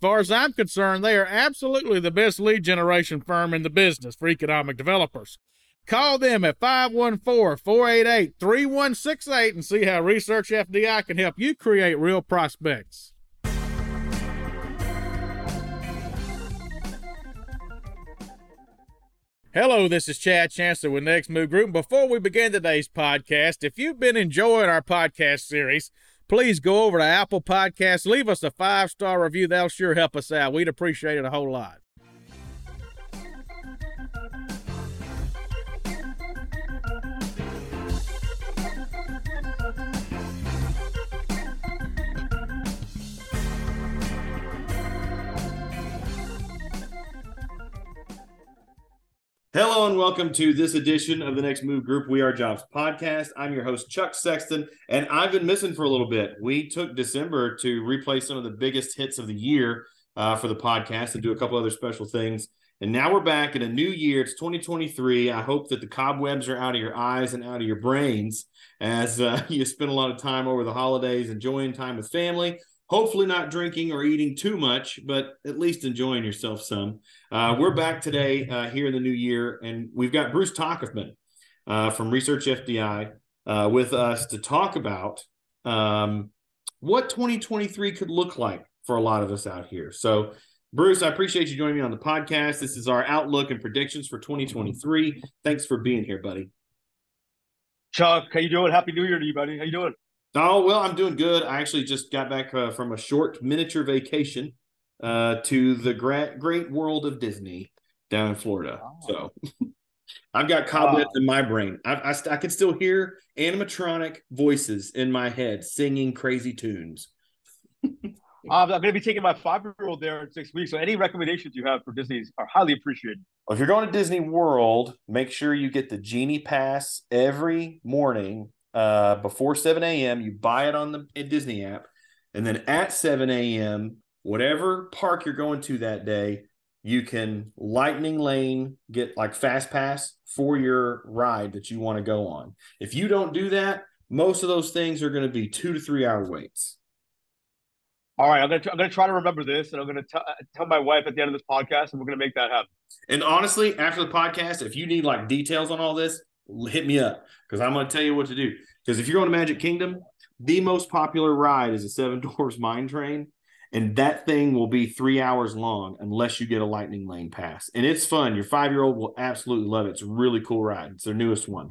far as I'm concerned, they are absolutely the best lead generation firm in the business for economic developers. Call them at 514 488 3168 and see how Research FDI can help you create real prospects. Hello, this is Chad Chancellor with Next Move Group. Before we begin today's podcast, if you've been enjoying our podcast series, please go over to Apple Podcasts, leave us a five star review. That'll sure help us out. We'd appreciate it a whole lot. Hello and welcome to this edition of the Next Move Group We Are Jobs podcast. I'm your host, Chuck Sexton, and I've been missing for a little bit. We took December to replay some of the biggest hits of the year uh, for the podcast and do a couple other special things. And now we're back in a new year. It's 2023. I hope that the cobwebs are out of your eyes and out of your brains as uh, you spend a lot of time over the holidays enjoying time with family hopefully not drinking or eating too much, but at least enjoying yourself some. Uh, we're back today uh, here in the new year, and we've got Bruce Tockerman uh, from Research FDI uh, with us to talk about um, what 2023 could look like for a lot of us out here. So, Bruce, I appreciate you joining me on the podcast. This is our outlook and predictions for 2023. Thanks for being here, buddy. Chuck, how you doing? Happy New Year to you, buddy. How you doing? Oh well, I'm doing good. I actually just got back uh, from a short miniature vacation uh, to the great great world of Disney down in Florida. Oh. So I've got cobwebs in my brain. I, I, I can still hear animatronic voices in my head singing crazy tunes. I'm going to be taking my five year old there in six weeks. So, any recommendations you have for Disney's are highly appreciated. Well, if you're going to Disney World, make sure you get the Genie Pass every morning uh, before 7 a.m. You buy it on the Disney app. And then at 7 a.m., whatever park you're going to that day, you can lightning lane get like fast pass for your ride that you want to go on. If you don't do that, most of those things are going to be two to three hour waits. All right, I'm gonna I'm gonna try to remember this, and I'm gonna t- tell my wife at the end of this podcast, and we're gonna make that happen. And honestly, after the podcast, if you need like details on all this, hit me up because I'm going to tell you what to do. Because if you're going to Magic Kingdom, the most popular ride is a Seven Dwarfs Mine Train, and that thing will be three hours long unless you get a Lightning Lane pass. And it's fun. Your five year old will absolutely love it. It's a really cool ride. It's their newest one.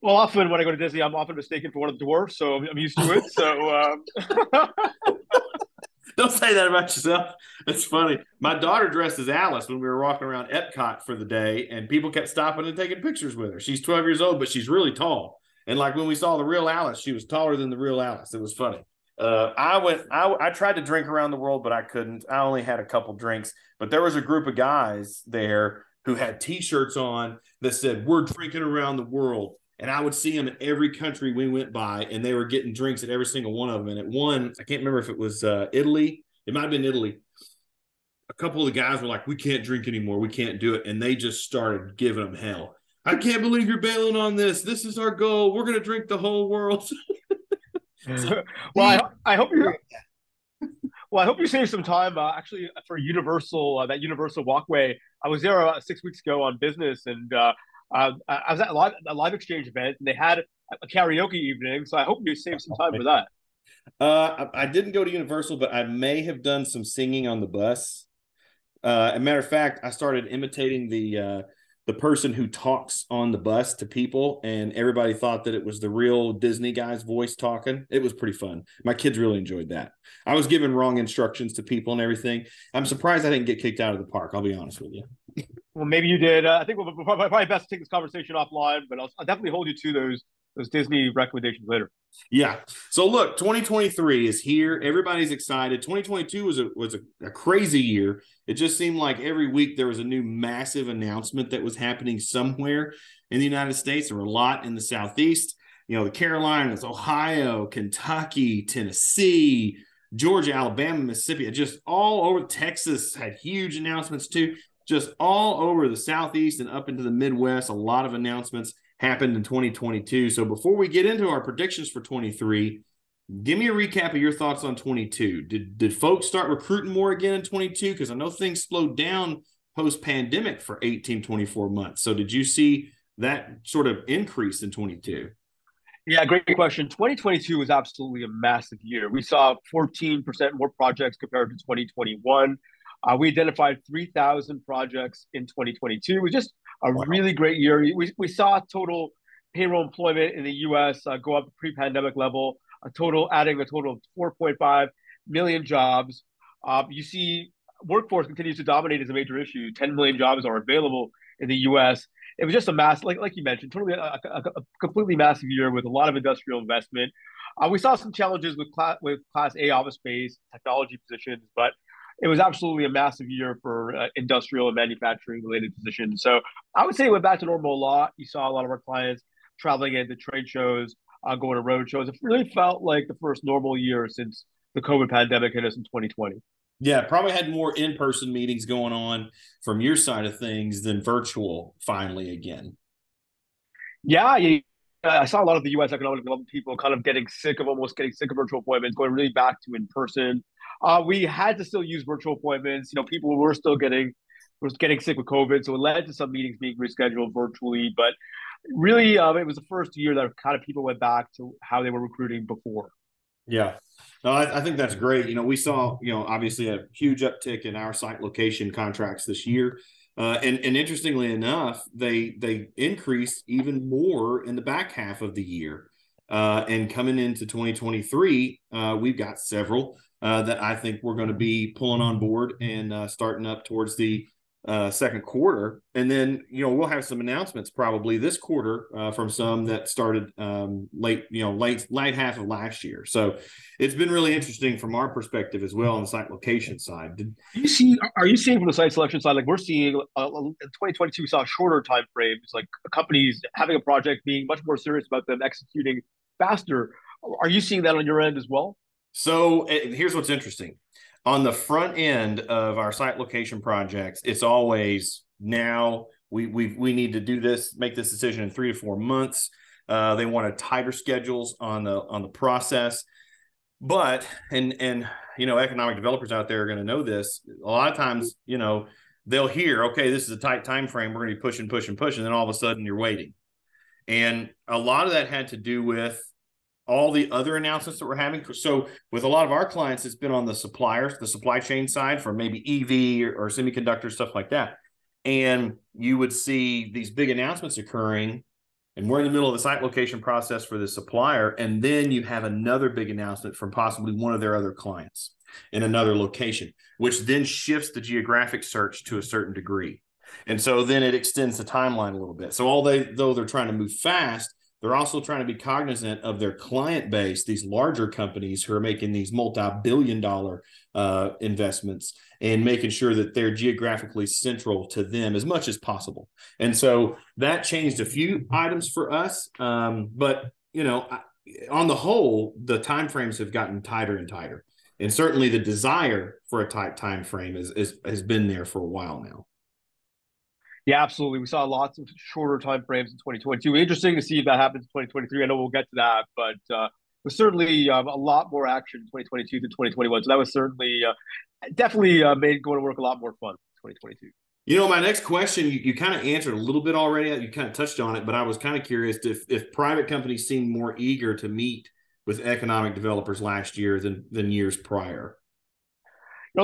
Well, often when I go to Disney, I'm often mistaken for one of the dwarfs, so I'm used to it. So. Um... Don't say that about yourself. It's funny. My daughter dressed as Alice when we were walking around Epcot for the day, and people kept stopping and taking pictures with her. She's 12 years old, but she's really tall. And like when we saw the real Alice, she was taller than the real Alice. It was funny. Uh, I went. I, I tried to drink around the world, but I couldn't. I only had a couple drinks. But there was a group of guys there who had T-shirts on that said "We're drinking around the world." And I would see them in every country we went by, and they were getting drinks at every single one of them. And at one, I can't remember if it was uh, Italy. It might have been Italy. A couple of the guys were like, "We can't drink anymore. We can't do it," and they just started giving them hell. I can't believe you're bailing on this. This is our goal. We're going to drink the whole world. so, well, I, I, hope you're. Well, I hope you save some time uh, actually for Universal, uh, that Universal walkway. I was there uh, six weeks ago on business, and uh, uh, I was at a live, a live exchange event and they had a karaoke evening. So I hope you saved some time for that. Uh, I didn't go to Universal, but I may have done some singing on the bus. Uh, a matter of fact, I started imitating the uh, the person who talks on the bus to people, and everybody thought that it was the real Disney guy's voice talking. It was pretty fun. My kids really enjoyed that. I was giving wrong instructions to people and everything. I'm surprised I didn't get kicked out of the park. I'll be honest with you. Well, maybe you did. Uh, I think we'll, we'll probably best take this conversation offline, but I'll, I'll definitely hold you to those those Disney recommendations later. Yeah. So look, 2023 is here. Everybody's excited. 2022 was a was a, a, crazy year. It just seemed like every week there was a new massive announcement that was happening somewhere in the United States. There were a lot in the Southeast. You know, the Carolinas, Ohio, Kentucky, Tennessee, Georgia, Alabama, Mississippi, just all over Texas had huge announcements too. Just all over the Southeast and up into the Midwest, a lot of announcements happened in 2022. So before we get into our predictions for 23, give me a recap of your thoughts on 22. Did did folks start recruiting more again in 22? Because I know things slowed down post pandemic for 18, 24 months. So did you see that sort of increase in 22? Yeah, great question. 2022 was absolutely a massive year. We saw 14% more projects compared to 2021. Uh, we identified 3,000 projects in 2022. It was just a wow. really great year. We, we saw total payroll employment in the U.S. Uh, go up to pre-pandemic level, a total adding a total of 4.5 million jobs. Uh, you see, workforce continues to dominate as a major issue. 10 million jobs are available in the U.S. It was just a mass, like like you mentioned, totally a, a, a completely massive year with a lot of industrial investment. Uh, we saw some challenges with class with Class A office space, technology positions, but it was absolutely a massive year for uh, industrial and manufacturing related positions. So I would say it went back to normal a lot. You saw a lot of our clients traveling into trade shows, uh, going to road shows. It really felt like the first normal year since the COVID pandemic hit us in 2020. Yeah, probably had more in person meetings going on from your side of things than virtual finally again. Yeah, yeah. I saw a lot of the U.S. economic development people kind of getting sick of almost getting sick of virtual appointments, going really back to in person. Uh, we had to still use virtual appointments. You know, people were still getting was getting sick with COVID, so it led to some meetings being rescheduled virtually. But really, um, it was the first year that kind of people went back to how they were recruiting before. Yeah, no, I, I, think that's great. You know, we saw, you know, obviously a huge uptick in our site location contracts this year. Uh, and, and interestingly enough, they they increased even more in the back half of the year. Uh, and coming into 2023, uh, we've got several uh, that I think we're going to be pulling on board and uh, starting up towards the uh, second quarter. And then, you know, we'll have some announcements probably this quarter uh, from some that started um, late, you know, late, late half of last year. So it's been really interesting from our perspective as well on the site location side. Did you see, are you seeing from the site selection side, like we're seeing uh, uh in 2022, we saw shorter time frames, like companies having a project being much more serious about them executing faster. Are you seeing that on your end as well? So here's what's interesting. On the front end of our site location projects, it's always now we we we need to do this, make this decision in three to four months. Uh, they wanted tighter schedules on the on the process, but and and you know economic developers out there are going to know this. A lot of times, you know, they'll hear, okay, this is a tight time frame. We're going to be pushing, pushing, pushing, and then all of a sudden you're waiting. And a lot of that had to do with all the other announcements that we're having. So with a lot of our clients, it's been on the suppliers, the supply chain side for maybe EV or, or semiconductor stuff like that. And you would see these big announcements occurring, and we're in the middle of the site location process for the supplier, and then you have another big announcement from possibly one of their other clients in another location, which then shifts the geographic search to a certain degree. And so then it extends the timeline a little bit. So all they though they're trying to move fast, they're also trying to be cognizant of their client base, these larger companies who are making these multi-billion dollar uh, investments and making sure that they're geographically central to them as much as possible. And so that changed a few items for us. Um, but, you know, on the whole, the timeframes have gotten tighter and tighter. And certainly the desire for a tight time frame is, is, has been there for a while now. Yeah, absolutely. We saw lots of shorter time frames in 2022. Interesting to see if that happens in 2023. I know we'll get to that, but uh, was certainly um, a lot more action in 2022 than 2021. So that was certainly uh, definitely uh, made going to work a lot more fun. 2022. You know, my next question, you, you kind of answered a little bit already. You kind of touched on it, but I was kind of curious if if private companies seemed more eager to meet with economic developers last year than than years prior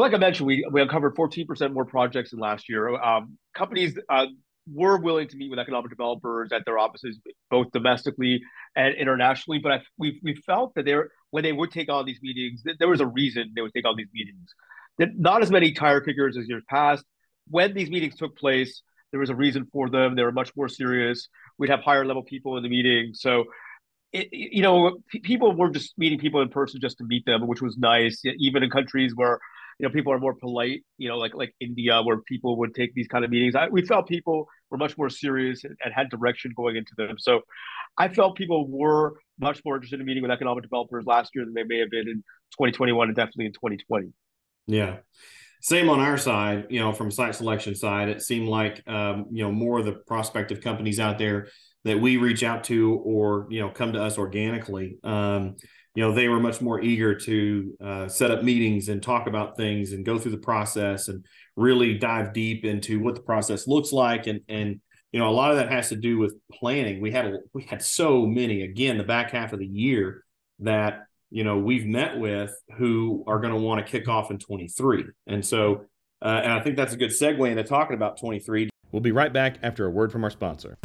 like I mentioned, we we uncovered 14% more projects than last year. Um, companies, uh, were willing to meet with economic developers at their offices, both domestically and internationally. But I, we we felt that there when they would take on these meetings, there was a reason they would take on these meetings. That not as many tire kickers as years past. When these meetings took place, there was a reason for them. They were much more serious. We'd have higher level people in the meeting. So, it, you know, people were just meeting people in person just to meet them, which was nice. Even in countries where you know people are more polite you know like like india where people would take these kind of meetings. I, we felt people were much more serious and, and, had direction going into them. So i felt people were much more interested in meeting with economic developers last year than they may have been in 2021 and definitely in 2020 yeah. Same on our side you know from site selection side it seemed like um, you know more of the prospective companies out there that we reach out to or you know come to us organically um, you know they were much more eager to uh, set up meetings and talk about things and go through the process and really dive deep into what the process looks like. And and you know a lot of that has to do with planning. We had we had so many again the back half of the year that you know we've met with who are going to want to kick off in 23 and so uh, and i think that's a good segue into talking about 23 we'll be right back after a word from our sponsor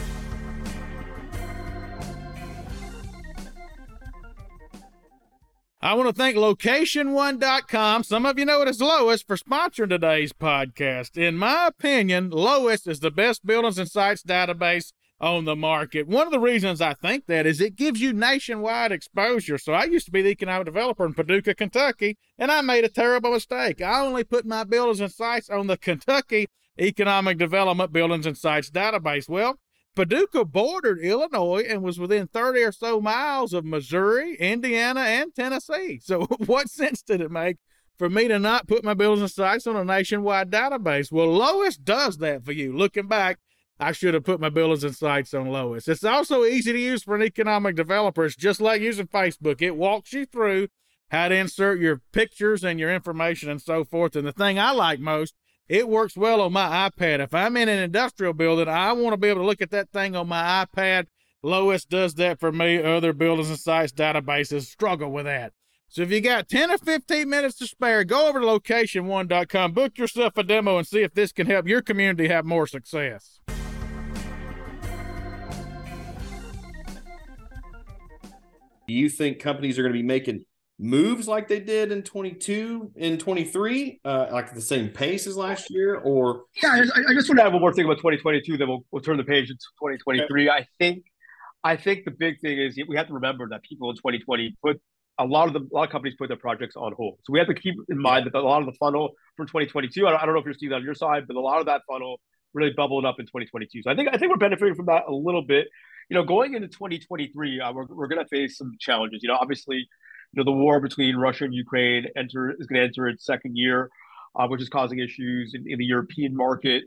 I want to thank location1.com. Some of you know it as Lois for sponsoring today's podcast. In my opinion, Lois is the best buildings and sites database on the market. One of the reasons I think that is it gives you nationwide exposure. So I used to be the economic developer in Paducah, Kentucky, and I made a terrible mistake. I only put my buildings and sites on the Kentucky Economic Development Buildings and Sites database. Well, Paducah bordered Illinois and was within 30 or so miles of Missouri, Indiana, and Tennessee. So, what sense did it make for me to not put my buildings and sites on a nationwide database? Well, Lois does that for you. Looking back, I should have put my buildings and sites on Lois. It's also easy to use for an economic developer. It's just like using Facebook. It walks you through how to insert your pictures and your information and so forth. And the thing I like most it works well on my iPad. If I'm in an industrial building, I want to be able to look at that thing on my iPad. Lois does that for me. Other buildings and sites databases struggle with that. So if you got 10 or 15 minutes to spare, go over to location1.com, book yourself a demo, and see if this can help your community have more success. Do you think companies are going to be making moves like they did in 22 in 23 uh like the same pace as last year or yeah i, I just want to have one more thing about 2022 then we'll, we'll turn the page into 2023 okay. i think i think the big thing is we have to remember that people in 2020 put a lot of the a lot of companies put their projects on hold. So we have to keep in mind that a lot of the funnel for 2022 i don't, I don't know if you're seeing that on your side but a lot of that funnel really bubbled up in 2022 so i think i think we're benefiting from that a little bit. You know going into 2023 uh, we're, we're going to face some challenges. You know obviously you know the war between Russia and Ukraine enter is going to enter its second year, uh, which is causing issues in, in the European market.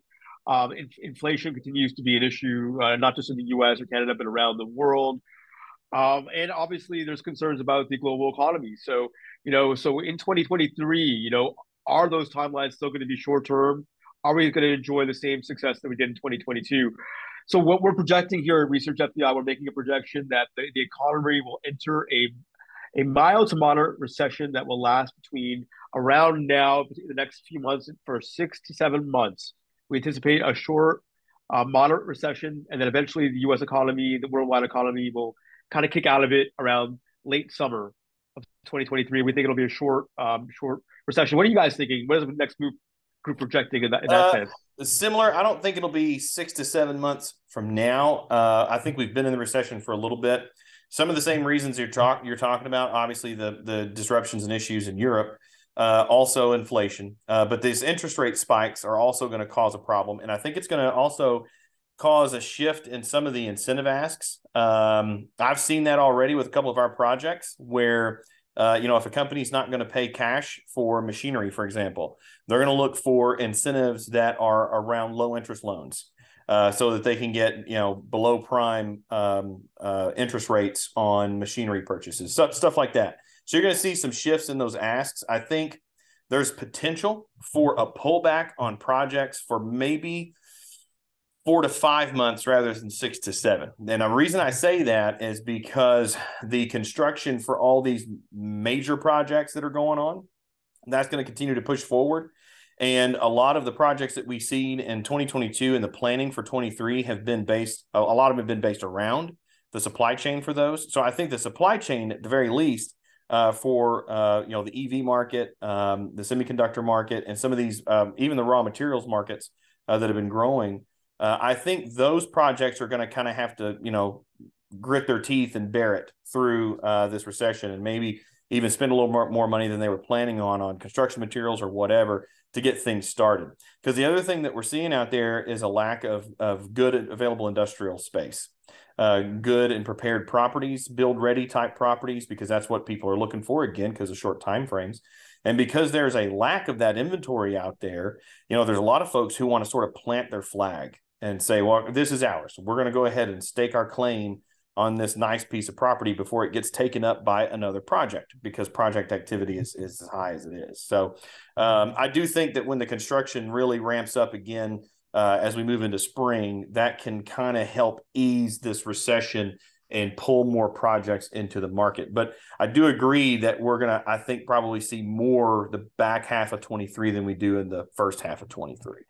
Um, in, inflation continues to be an issue, uh, not just in the U.S. or Canada, but around the world. Um, and obviously, there's concerns about the global economy. So, you know, so in 2023, you know, are those timelines still going to be short term? Are we going to enjoy the same success that we did in 2022? So, what we're projecting here at Research FDI, we're making a projection that the, the economy will enter a a mild to moderate recession that will last between around now, the next few months, for six to seven months. We anticipate a short, uh, moderate recession, and then eventually the U.S. economy, the worldwide economy, will kind of kick out of it around late summer of 2023. We think it'll be a short, um, short recession. What are you guys thinking? What is the next move group projecting in that, in that uh, sense? Similar. I don't think it'll be six to seven months from now. Uh, I think we've been in the recession for a little bit some of the same reasons you're talk you're talking about. Obviously, the the disruptions and issues in Europe, uh, also inflation, uh, but these interest rate spikes are also going to cause a problem, and I think it's going to also cause a shift in some of the incentive asks. Um, I've seen that already with a couple of our projects where. Uh, you know, if a company's not going to pay cash for machinery, for example, they're going to look for incentives that are around low interest loans uh, so that they can get you know below prime um, uh, interest rates on machinery purchases, stuff stuff like that. So you're going to see some shifts in those asks. I think there's potential for a pullback on projects for maybe four to five months rather than six to seven. And the reason I say that is because the construction for all these major projects that are going on, that's going to continue to push forward. And a lot of the projects that we've seen in 2022 and the planning for 23 have been based, a lot of them have been based around the supply chain for those. So I think the supply chain, at the very least, uh, for uh, you know the EV market, um, the semiconductor market, and some of these, um, even the raw materials markets uh, that have been growing. Uh, I think those projects are going to kind of have to, you know, grit their teeth and bear it through uh, this recession, and maybe even spend a little more, more money than they were planning on on construction materials or whatever to get things started. Because the other thing that we're seeing out there is a lack of, of good available industrial space, uh, good and prepared properties, build ready type properties, because that's what people are looking for again, because of short time frames. And because there's a lack of that inventory out there, you know, there's a lot of folks who want to sort of plant their flag and say, well, this is ours. We're going to go ahead and stake our claim on this nice piece of property before it gets taken up by another project because project activity is, is as high as it is. So um, I do think that when the construction really ramps up again uh, as we move into spring, that can kind of help ease this recession and pull more projects into the market. But I do agree that we're going to, I think, probably see more the back half of 23 than we do in the first half of 23.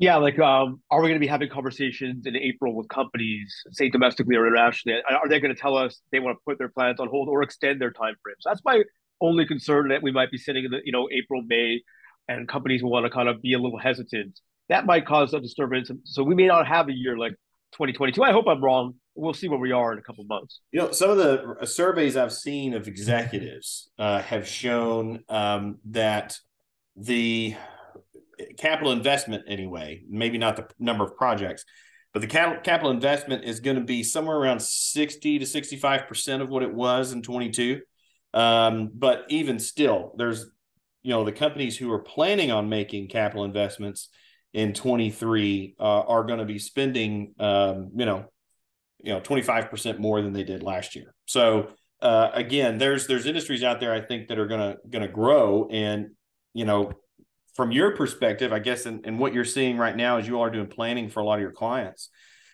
Yeah, like, um, are we going to be having conversations in April with companies, say domestically or internationally? Are they going to tell us they want to put their plans on hold or extend their time frames? That's my only concern that we might be sitting in the, you know, April, May, and companies will want to kind of be a little hesitant. That might cause a disturbance. So we may not have a year like 2022. I hope I'm wrong. We'll see where we are in a couple months. You know, some of the surveys I've seen of executives uh, have shown um, that the capital investment anyway, maybe not the number of projects, but the capital investment is going to be somewhere around 60 to 65% of what it was in 22. Um, but even still, there's, you know, the companies who are planning on making capital investments in 23 uh, are going to be spending, um, you know, you know, 25% more than they did last year. So, uh, again, there's, there's industries out there, I think that are going to, going to grow and, you know, from your perspective, I guess, and, what you're seeing right now as you all are doing planning for a lot of your clients,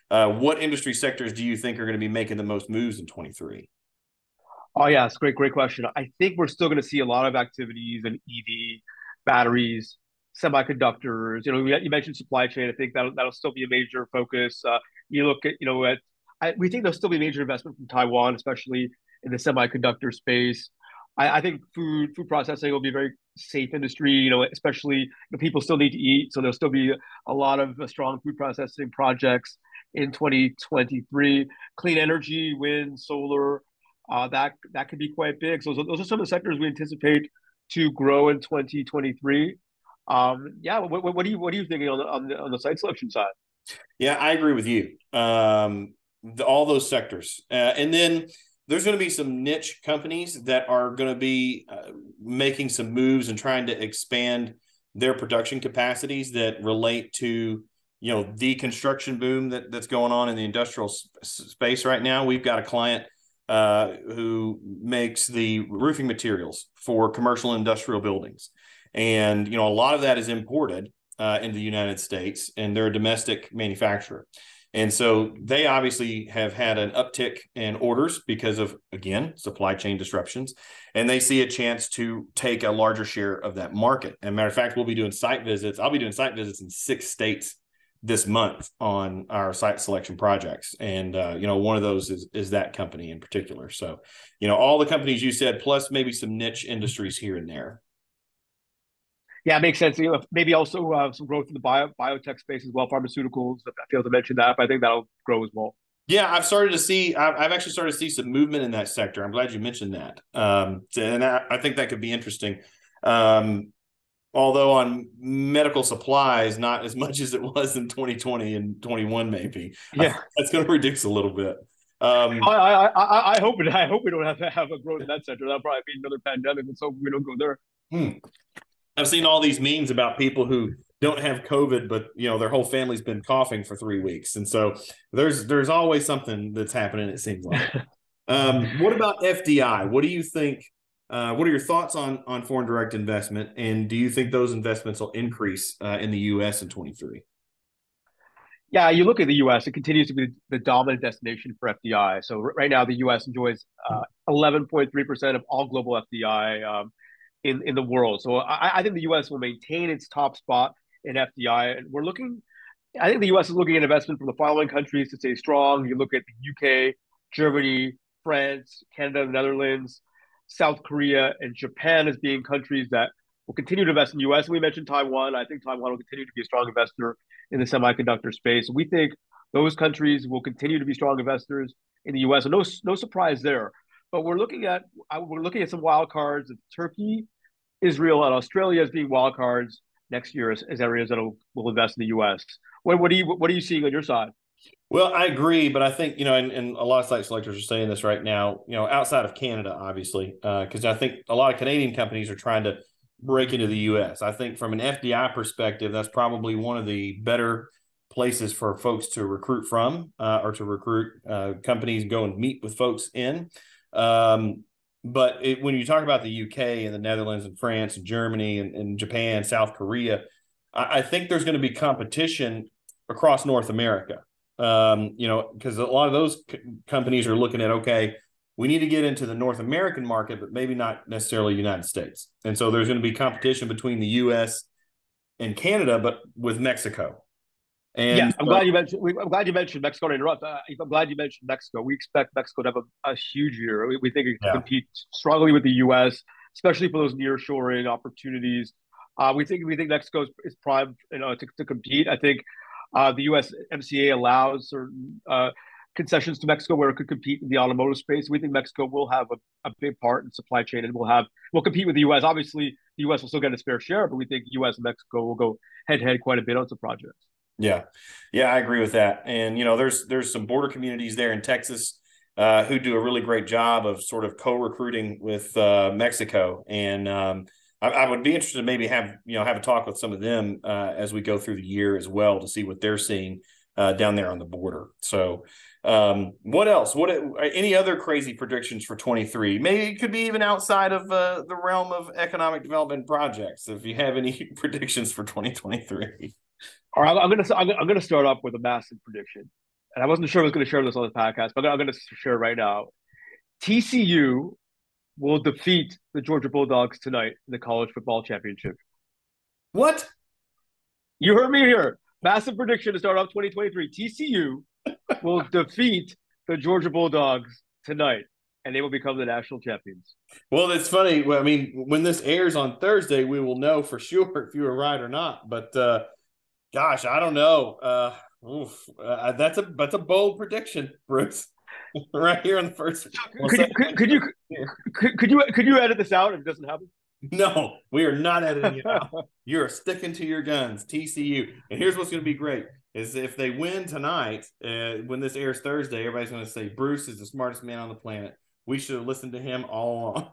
uh, what industry sectors do you think are going to be making the most moves in 23? Oh yeah, it's great, great question. I think we're still going to see a lot of activities in EV, batteries, semiconductors. You know, you mentioned supply chain. I think that'll that'll still be a major focus. Uh, you look at, you know, at I, we think there'll still be major investment from Taiwan, especially in the semiconductor space. I, I, think food food processing will be very safe industry. You know, especially you know, people still need to eat, so there'll still be a lot of uh, strong food processing projects in 2023. Clean energy, wind, solar, uh, that that could be quite big. So those, are some of the sectors we anticipate to grow in 2023. Um, yeah, what, what, what, are you what are you thinking on the, on the on the site selection side? Yeah, I agree with you. Um, the, all those sectors, uh, and then there's going to be some niche companies that are going to be uh, making some moves and trying to expand their production capacities that relate to you know the construction boom that, that's going on in the industrial space right now. We've got a client uh, who makes the roofing materials for commercial and industrial buildings. And you know a lot of that is imported uh, into the united states and they're a domestic manufacturer and so they obviously have had an uptick in orders because of, again, supply chain disruptions. And they see a chance to take a larger share of that market. And matter of fact, we'll be doing site visits. I'll be doing site visits in six states this month on our site selection projects. And, uh, you know, one of those is, is that company in particular. So, you know, all the companies you said, plus maybe some niche industries here and there. Yeah, it makes sense. You know, maybe also uh, some growth in the bio, biotech space as well, pharmaceuticals. I failed to mention that, but I think that'll grow as well. Yeah, I've started to see. I've, I've actually started to see some movement in that sector. I'm glad you mentioned that, um, and I, I, think that could be interesting. Um, although on medical supplies, not as much as it was in 2020 and 21, maybe. Yeah, that's going to reduce a little bit. Um, I, I, I, I, hope it. I hope we don't have to have a growth in that sector. That'll probably be another pandemic, and so we don't go there. Hmm. I've seen all these memes about people who don't have COVID, but you know their whole family's been coughing for three weeks, and so there's there's always something that's happening. It seems like. um, what about FDI? What do you think? Uh, what are your thoughts on on foreign direct investment, and do you think those investments will increase uh, in the U.S. in 23? Yeah, you look at the U.S. It continues to be the dominant destination for FDI. So right now, the U.S. enjoys uh, 11.3 percent of all global FDI. Um, in in the world. So I, I think the U.S. will maintain its top spot in FDI, and we're looking. I think the U.S. is looking at investment from the following countries to stay strong. You look at the U.K., Germany, France, Canada, the Netherlands, South Korea, and Japan as being countries that will continue to invest in the U.S. And we mentioned Taiwan. I think Taiwan will continue to be a strong investor in the semiconductor space. We think those countries will continue to be strong investors in the U.S. And no, no surprise there. But we're looking at we're looking at some wild cards. Turkey, Israel, and Australia as being wild cards next year as, as areas that will, invest in the U.S. What, what are you what are you seeing on your side? Well, I agree, but I think you know, and, and a lot of site selectors are saying this right now. You know, outside of Canada, obviously, because uh, I think a lot of Canadian companies are trying to break into the U.S. I think from an FDI perspective, that's probably one of the better places for folks to recruit from uh, or to recruit uh, companies go and meet with folks in. Um, but it, when you talk about the UK and the Netherlands and France and Germany and, and Japan, South Korea, I, I think there's going to be competition across North America. Um, you know, because a lot of those c- companies are looking at okay, we need to get into the North American market, but maybe not necessarily United States. And so there's going to be competition between the U.S. and Canada, but with Mexico. And yeah, I'm glad you mentioned. I'm glad you mentioned Mexico. To interrupt, uh, I'm glad you mentioned Mexico. We expect Mexico to have a, a huge year. We, we think it can yeah. compete strongly with the U.S., especially for those nearshoring opportunities. Uh, we think we think Mexico is, is primed, you know, to, to compete. I think uh, the U.S. MCA allows certain uh, concessions to Mexico where it could compete in the automotive space. We think Mexico will have a, a big part in supply chain and will have will compete with the U.S. Obviously, the U.S. will still get its fair share, but we think U.S. and Mexico will go head to head quite a bit on some projects. Yeah, yeah, I agree with that. And you know, there's there's some border communities there in Texas uh, who do a really great job of sort of co-recruiting with uh, Mexico, and um, I, I, would be interested to maybe have you know have a talk with some of them uh, as we go through the year as well to see what they're seeing uh, down there on the border. So. Um, what else? What any other crazy predictions for 23? Maybe it could be even outside of uh, the realm of economic development projects. If you have any predictions for 2023. All right, I'm gonna I'm gonna start off with a massive prediction, and I wasn't sure I was gonna share this on the podcast, but I'm gonna share right now. TCU will defeat the Georgia Bulldogs tonight in the college football championship. What? You heard me here. Massive prediction to start off 2023. TCU will defeat the Georgia Bulldogs tonight, and they will become the national champions. Well, it's funny. I mean, when this airs on Thursday, we will know for sure if you were right or not. But uh, Gosh, I don't know. Uh, oof, uh, that's a that's a bold prediction, Bruce. right here on the first. Could, you, could, could, you could, could you could you edit this out if it doesn't happen? No, we are not editing it out. You're sticking to your guns, TCU. And here's what's going to be great: is if they win tonight, uh, when this airs Thursday, everybody's going to say Bruce is the smartest man on the planet. We should have listened to him all along.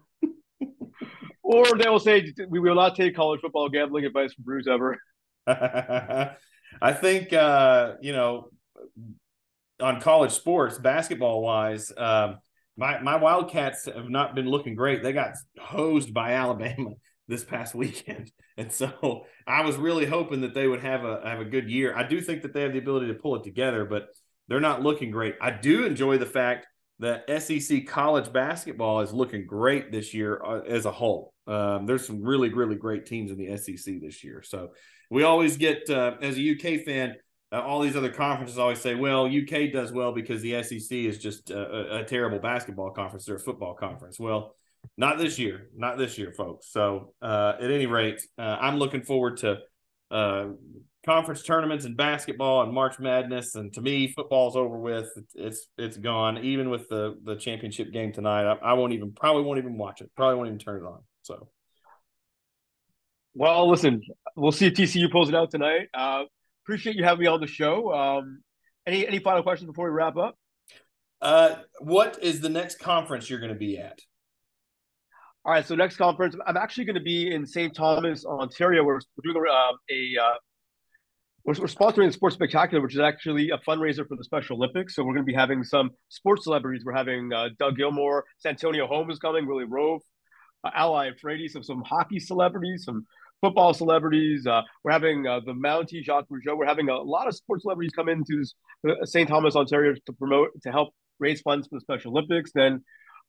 or they will say we will not take college football gambling advice from Bruce ever. I think uh, you know on college sports, basketball wise, um, my my Wildcats have not been looking great. They got hosed by Alabama this past weekend, and so I was really hoping that they would have a have a good year. I do think that they have the ability to pull it together, but they're not looking great. I do enjoy the fact that SEC college basketball is looking great this year uh, as a whole. Um, there's some really really great teams in the SEC this year, so we always get uh, as a UK fan. Uh, all these other conferences always say, "Well, UK does well because the SEC is just a, a terrible basketball conference or a football conference." Well, not this year, not this year, folks. So, uh, at any rate, uh, I'm looking forward to uh, conference tournaments and basketball and March Madness. And to me, football's over with. It's it's gone. Even with the the championship game tonight, I, I won't even probably won't even watch it. Probably won't even turn it on. So. Well, listen, we'll see if TCU pulls it out tonight. Uh, appreciate you having me on the show. Um, any any final questions before we wrap up? Uh, what is the next conference you're going to be at? All right, so next conference, I'm actually going to be in St. Thomas, Ontario. We're, we're doing uh, a uh, we're, we're, sponsoring the Sports Spectacular, which is actually a fundraiser for the Special Olympics. So we're going to be having some sports celebrities. We're having uh, Doug Gilmour, Santonio Holmes coming, Willie Roaf, uh, Ally Frady, some some hockey celebrities, some football celebrities. Uh, we're having uh, the Mountie Jacques Rougeau. We're having a lot of sports celebrities come into uh, St. Thomas, Ontario, to promote to help raise funds for the Special Olympics. Then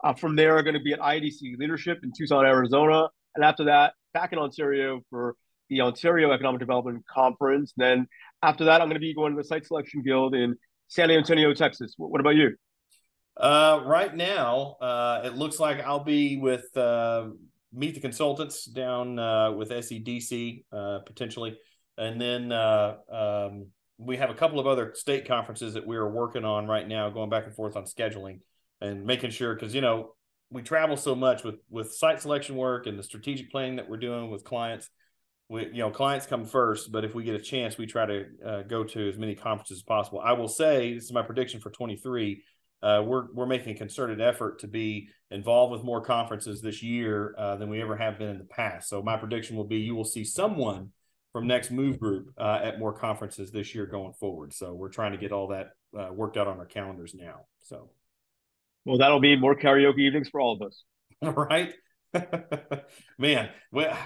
uh, from there, are going to be at IDC Leadership in Tucson, Arizona. and after that, back in Ontario for the Ontario Economic Development Conference. Then after that, I'm going to be going to the Site Selection Guild in San Antonio, Texas. What about you? Uh, right now, uh, it looks like I'll be with uh, Meet the Consultants down uh, with SEDC uh, potentially, and then uh, um, we have a couple of other state conferences that we are working on right now, going back and forth on scheduling and making sure because you know we travel so much with with site selection work and the strategic planning that we're doing with clients. We, you know, clients come first, but if we get a chance, we try to uh, go to as many conferences as possible. I will say this is my prediction for 23 uh, we're we're making a concerted effort to be involved with more conferences this year uh, than we ever have been in the past. So my prediction will be you will see someone from Next Move Group uh, at more conferences this year going forward. So we're trying to get all that uh, worked out on our calendars now. So, well, that'll be more karaoke evenings for all of us. right, man. Well,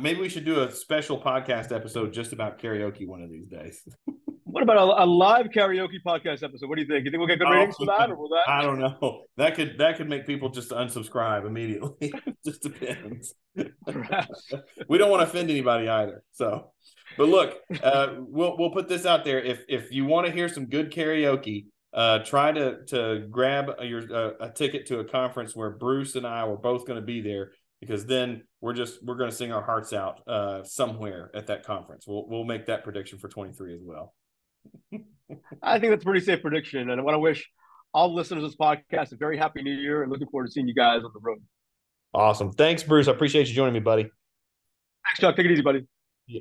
maybe we should do a special podcast episode just about karaoke one of these days. What about a, a, live karaoke podcast episode? What do you think? You think we'll get good oh, ratings for that, or will that? I don't know. That could that could make people just unsubscribe immediately. just depends. we don't want to offend anybody either. So, but look, uh, we'll we'll put this out there. If if you want to hear some good karaoke, uh, try to to grab your uh, a ticket to a conference where Bruce and I were both going to be there because then we're just we're going to sing our hearts out uh, somewhere at that conference. We'll we'll make that prediction for 23 as well. I think that's a pretty safe prediction. And I want to wish all listeners of this podcast a very happy new year and looking forward to seeing you guys on the road. Awesome. Thanks, Bruce. I appreciate you joining me, buddy. Thanks, Chuck. Take it easy, buddy. Yeah.